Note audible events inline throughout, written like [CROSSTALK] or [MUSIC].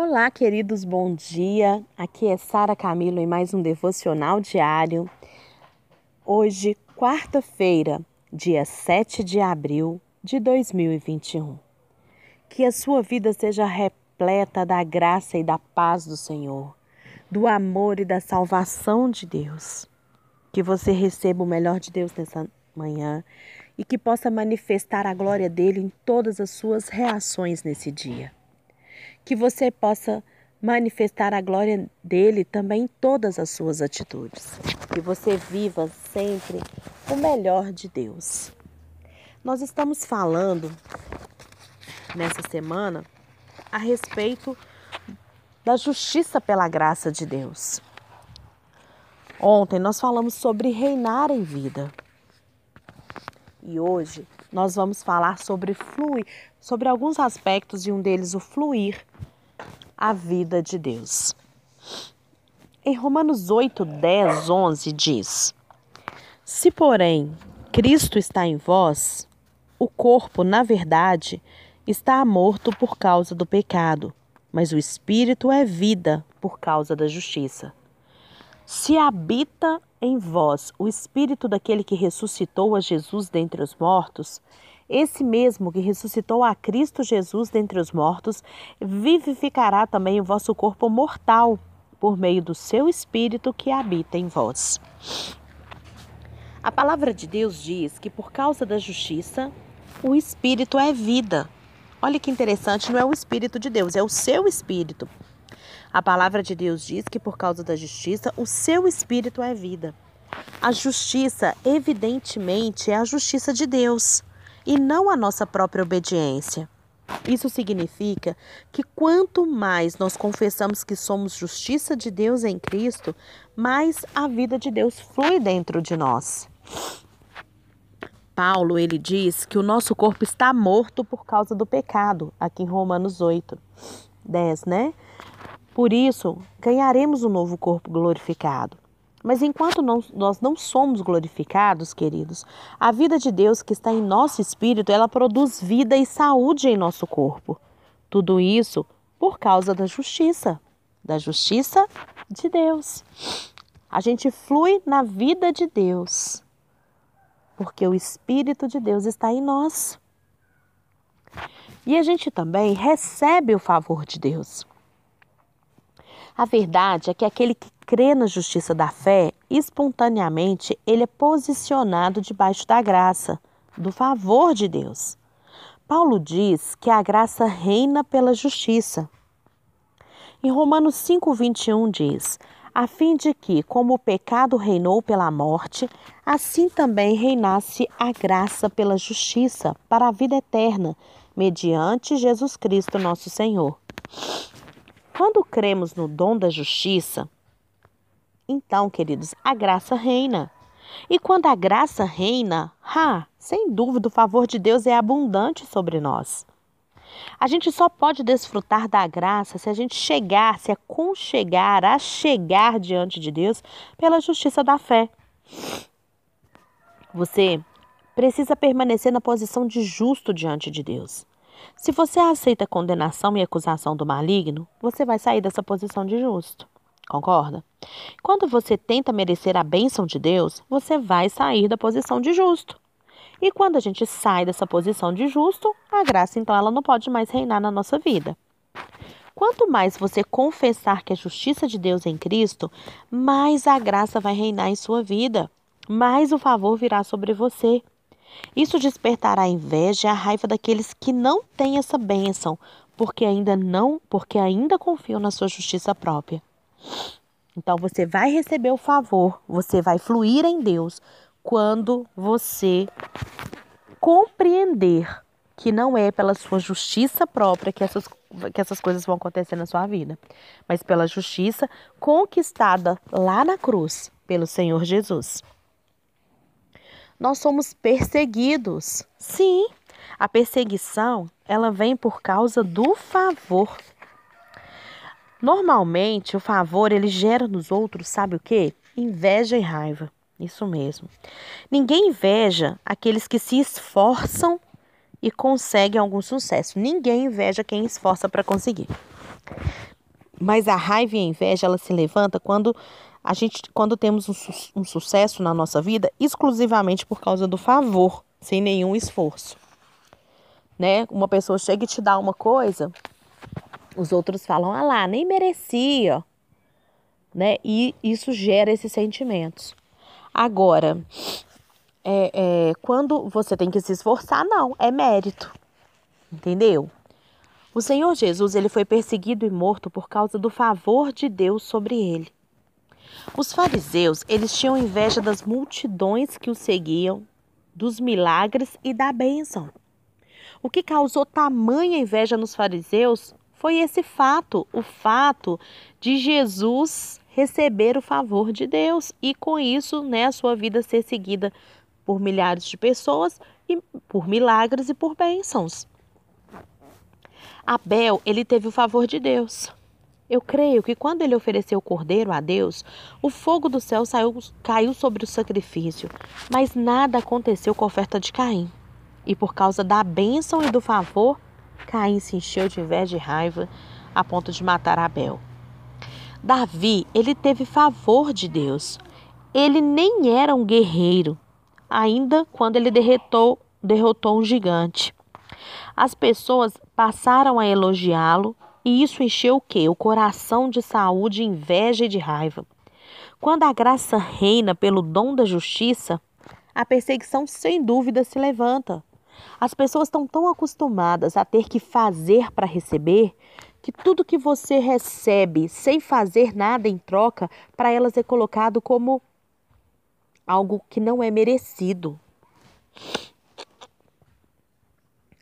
Olá, queridos, bom dia. Aqui é Sara Camilo em mais um devocional diário. Hoje, quarta-feira, dia 7 de abril de 2021. Que a sua vida seja repleta da graça e da paz do Senhor, do amor e da salvação de Deus. Que você receba o melhor de Deus nessa manhã e que possa manifestar a glória dele em todas as suas reações nesse dia que você possa manifestar a glória dele também em todas as suas atitudes. Que você viva sempre o melhor de Deus. Nós estamos falando nessa semana a respeito da justiça pela graça de Deus. Ontem nós falamos sobre reinar em vida. E hoje nós vamos falar sobre fluir, sobre alguns aspectos e um deles o fluir a vida de Deus. Em Romanos 8, 10, 11 diz: Se, porém, Cristo está em vós, o corpo, na verdade, está morto por causa do pecado, mas o espírito é vida por causa da justiça. Se habita em vós o espírito daquele que ressuscitou a Jesus dentre os mortos, esse mesmo que ressuscitou a Cristo Jesus dentre os mortos, vivificará também o vosso corpo mortal, por meio do seu espírito que habita em vós. A palavra de Deus diz que por causa da justiça, o espírito é vida. Olha que interessante, não é o espírito de Deus, é o seu espírito. A palavra de Deus diz que por causa da justiça, o seu espírito é vida. A justiça, evidentemente, é a justiça de Deus e não a nossa própria obediência. Isso significa que quanto mais nós confessamos que somos justiça de Deus em Cristo, mais a vida de Deus flui dentro de nós. Paulo, ele diz que o nosso corpo está morto por causa do pecado, aqui em Romanos 8, 10, né? Por isso, ganharemos um novo corpo glorificado. Mas enquanto não, nós não somos glorificados, queridos, a vida de Deus que está em nosso espírito, ela produz vida e saúde em nosso corpo. Tudo isso por causa da justiça, da justiça de Deus. A gente flui na vida de Deus, porque o Espírito de Deus está em nós. E a gente também recebe o favor de Deus. A verdade é que aquele que crê na justiça da fé, espontaneamente ele é posicionado debaixo da graça, do favor de Deus. Paulo diz que a graça reina pela justiça. Em Romanos 5:21 diz: a fim de que, como o pecado reinou pela morte, assim também reinasse a graça pela justiça para a vida eterna, mediante Jesus Cristo, nosso Senhor. Quando cremos no dom da justiça, então, queridos, a graça reina. E quando a graça reina, ha, sem dúvida o favor de Deus é abundante sobre nós. A gente só pode desfrutar da graça se a gente chegar, se aconchegar, a chegar diante de Deus pela justiça da fé. Você precisa permanecer na posição de justo diante de Deus. Se você aceita a condenação e acusação do maligno, você vai sair dessa posição de justo. Concorda? Quando você tenta merecer a bênção de Deus, você vai sair da posição de justo. E quando a gente sai dessa posição de justo, a graça então ela não pode mais reinar na nossa vida. Quanto mais você confessar que a justiça de Deus em Cristo, mais a graça vai reinar em sua vida, mais o favor virá sobre você. Isso despertará a inveja e a raiva daqueles que não têm essa bênção, porque ainda não, porque ainda confiam na sua justiça própria. Então você vai receber o favor, você vai fluir em Deus quando você compreender que não é pela sua justiça própria que essas, que essas coisas vão acontecer na sua vida, mas pela justiça conquistada lá na cruz pelo Senhor Jesus nós somos perseguidos. Sim, a perseguição, ela vem por causa do favor. Normalmente, o favor ele gera nos outros, sabe o que? Inveja e raiva. Isso mesmo. Ninguém inveja aqueles que se esforçam e conseguem algum sucesso. Ninguém inveja quem esforça para conseguir. Mas a raiva e a inveja, ela se levanta quando a gente, quando temos um, su um sucesso na nossa vida, exclusivamente por causa do favor, sem nenhum esforço. Né? Uma pessoa chega e te dá uma coisa, os outros falam, ah lá, nem merecia. Né? E isso gera esses sentimentos. Agora, é, é, quando você tem que se esforçar, não, é mérito. Entendeu? O Senhor Jesus ele foi perseguido e morto por causa do favor de Deus sobre ele. Os fariseus eles tinham inveja das multidões que o seguiam, dos milagres e da bênção. O que causou tamanha inveja nos fariseus foi esse fato, o fato de Jesus receber o favor de Deus e com isso, né, a sua vida ser seguida por milhares de pessoas e por milagres e por bênçãos. Abel, ele teve o favor de Deus. Eu creio que quando ele ofereceu o cordeiro a Deus, o fogo do céu saiu, caiu sobre o sacrifício, mas nada aconteceu com a oferta de Caim. E por causa da bênção e do favor, Caim se encheu de inveja e raiva a ponto de matar Abel. Davi, ele teve favor de Deus. Ele nem era um guerreiro, ainda quando ele derretou, derrotou um gigante. As pessoas passaram a elogiá-lo e isso encheu o quê? O coração de saúde, inveja e de raiva. Quando a graça reina pelo dom da justiça, a perseguição sem dúvida se levanta. As pessoas estão tão acostumadas a ter que fazer para receber que tudo que você recebe sem fazer nada em troca, para elas é colocado como algo que não é merecido.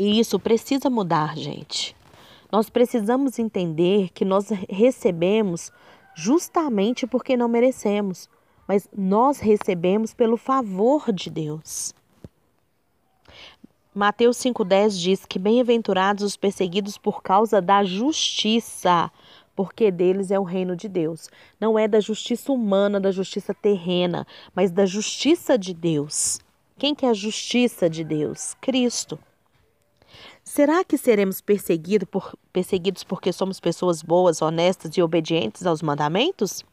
E isso precisa mudar, gente. Nós precisamos entender que nós recebemos justamente porque não merecemos, mas nós recebemos pelo favor de Deus. Mateus 5,10 diz que bem-aventurados os perseguidos por causa da justiça, porque deles é o reino de Deus. Não é da justiça humana, da justiça terrena, mas da justiça de Deus. Quem que é a justiça de Deus? Cristo. Será que seremos perseguido por, perseguidos porque somos pessoas boas, honestas e obedientes aos mandamentos?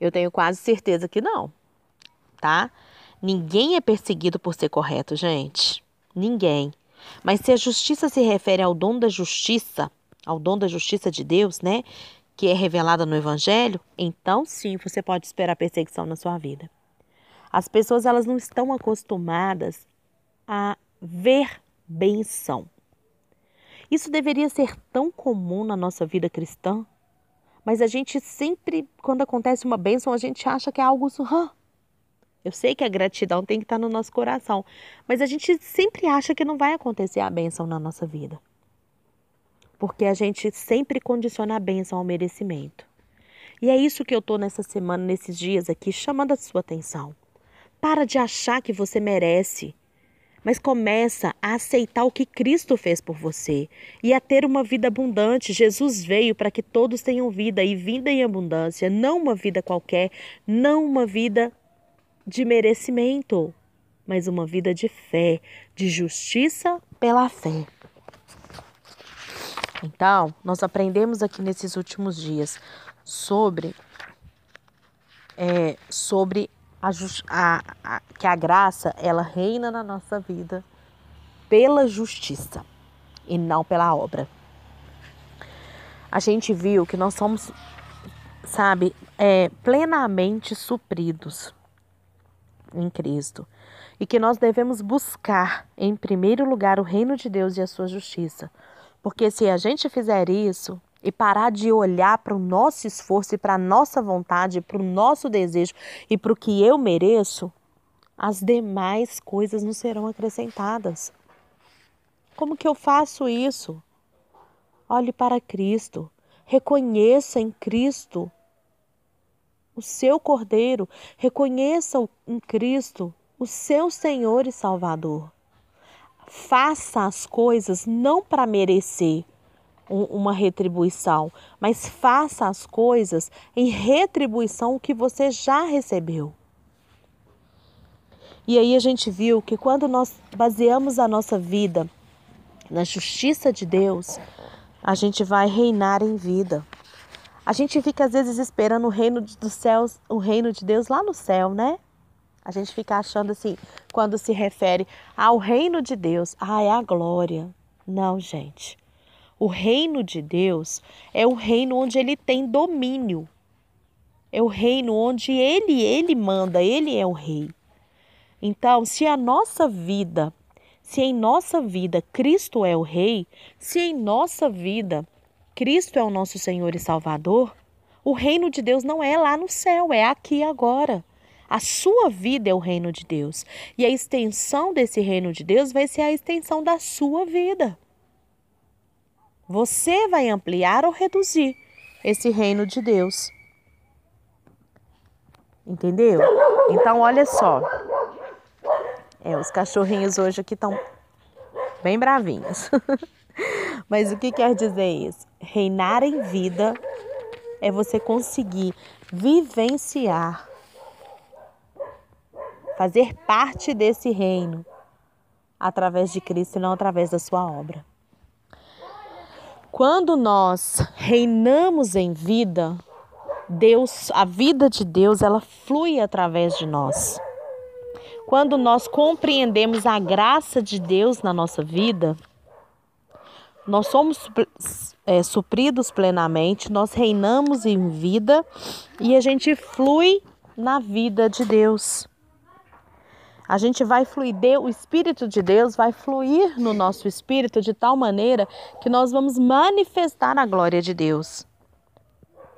Eu tenho quase certeza que não, tá? Ninguém é perseguido por ser correto, gente. Ninguém. Mas se a justiça se refere ao dom da justiça, ao dom da justiça de Deus, né? Que é revelada no Evangelho, então sim você pode esperar perseguição na sua vida. As pessoas elas não estão acostumadas a ver benção. Isso deveria ser tão comum na nossa vida cristã, mas a gente sempre, quando acontece uma bênção, a gente acha que é algo surrã. Eu sei que a gratidão tem que estar no nosso coração, mas a gente sempre acha que não vai acontecer a bênção na nossa vida. Porque a gente sempre condiciona a bênção ao merecimento. E é isso que eu estou nessa semana, nesses dias aqui, chamando a sua atenção. Para de achar que você merece, mas começa a aceitar o que Cristo fez por você e a ter uma vida abundante. Jesus veio para que todos tenham vida e vida em abundância, não uma vida qualquer, não uma vida de merecimento, mas uma vida de fé, de justiça pela fé. Então, nós aprendemos aqui nesses últimos dias sobre é, sobre a, a, a, que a graça ela reina na nossa vida pela justiça e não pela obra. A gente viu que nós somos, sabe, é, plenamente supridos em Cristo e que nós devemos buscar em primeiro lugar o reino de Deus e a sua justiça. Porque se a gente fizer isso e parar de olhar para o nosso esforço e para a nossa vontade, para o nosso desejo e para o que eu mereço, as demais coisas não serão acrescentadas. Como que eu faço isso? Olhe para Cristo, reconheça em Cristo o seu Cordeiro, reconheça em Cristo o seu Senhor e Salvador. Faça as coisas não para merecer uma retribuição, mas faça as coisas em retribuição que você já recebeu. E aí a gente viu que quando nós baseamos a nossa vida na justiça de Deus, a gente vai reinar em vida. A gente fica às vezes esperando o reino dos céus, o reino de Deus lá no céu, né? A gente fica achando assim, quando se refere ao reino de Deus, ah, é a glória. Não, gente. O reino de Deus é o reino onde ele tem domínio. É o reino onde ele, ele manda, ele é o rei. Então, se a nossa vida se em nossa vida Cristo é o Rei, se em nossa vida Cristo é o nosso Senhor e Salvador, o reino de Deus não é lá no céu, é aqui agora. A sua vida é o reino de Deus. E a extensão desse reino de Deus vai ser a extensão da sua vida. Você vai ampliar ou reduzir esse reino de Deus. Entendeu? Então, olha só. É, os cachorrinhos hoje aqui estão bem bravinhos. [LAUGHS] Mas o que quer dizer isso? Reinar em vida é você conseguir vivenciar, fazer parte desse reino através de Cristo e não através da sua obra. Quando nós reinamos em vida, Deus, a vida de Deus, ela flui através de nós. Quando nós compreendemos a graça de Deus na nossa vida, nós somos é, supridos plenamente, nós reinamos em vida e a gente flui na vida de Deus. A gente vai fluir, o Espírito de Deus vai fluir no nosso espírito de tal maneira que nós vamos manifestar a glória de Deus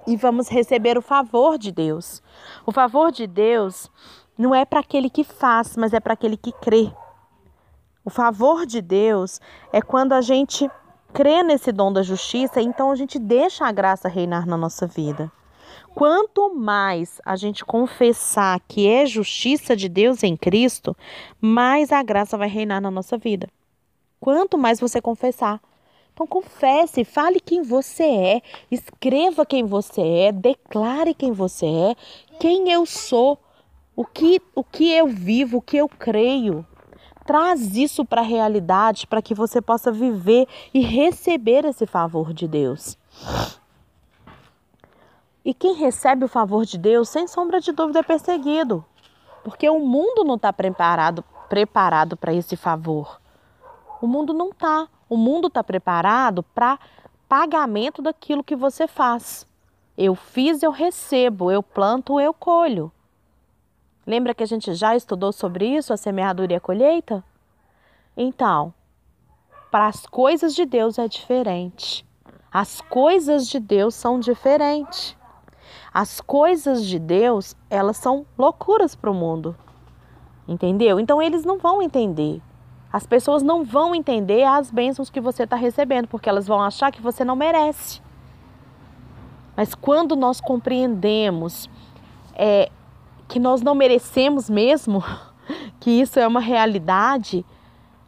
e vamos receber o favor de Deus. O favor de Deus não é para aquele que faz, mas é para aquele que crê. O favor de Deus é quando a gente crê nesse dom da justiça, então a gente deixa a graça reinar na nossa vida. Quanto mais a gente confessar que é justiça de Deus em Cristo, mais a graça vai reinar na nossa vida. Quanto mais você confessar. Então confesse, fale quem você é, escreva quem você é, declare quem você é, quem eu sou o que, o que eu vivo, o que eu creio. Traz isso para a realidade para que você possa viver e receber esse favor de Deus. E quem recebe o favor de Deus, sem sombra de dúvida, é perseguido. Porque o mundo não está preparado preparado para esse favor. O mundo não está. O mundo está preparado para pagamento daquilo que você faz. Eu fiz, eu recebo. Eu planto, eu colho. Lembra que a gente já estudou sobre isso, a semeadura e a colheita? Então, para as coisas de Deus é diferente. As coisas de Deus são diferentes. As coisas de Deus, elas são loucuras para o mundo. Entendeu? Então eles não vão entender. As pessoas não vão entender as bênçãos que você está recebendo, porque elas vão achar que você não merece. Mas quando nós compreendemos é, que nós não merecemos mesmo, [LAUGHS] que isso é uma realidade,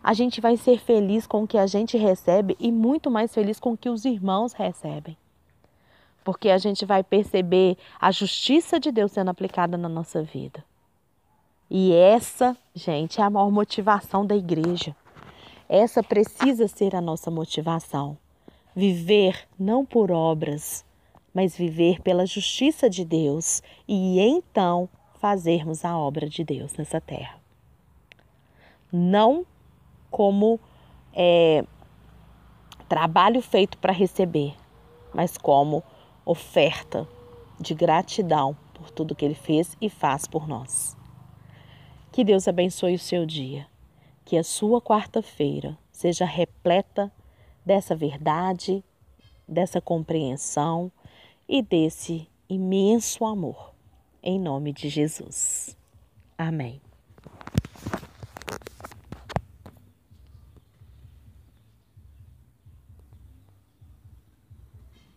a gente vai ser feliz com o que a gente recebe e muito mais feliz com o que os irmãos recebem. Porque a gente vai perceber a justiça de Deus sendo aplicada na nossa vida. E essa, gente, é a maior motivação da igreja. Essa precisa ser a nossa motivação. Viver não por obras, mas viver pela justiça de Deus e então fazermos a obra de Deus nessa terra. Não como é, trabalho feito para receber, mas como oferta de gratidão por tudo que Ele fez e faz por nós. Que Deus abençoe o seu dia, que a sua quarta-feira seja repleta dessa verdade, dessa compreensão e desse imenso amor em nome de Jesus. Amém.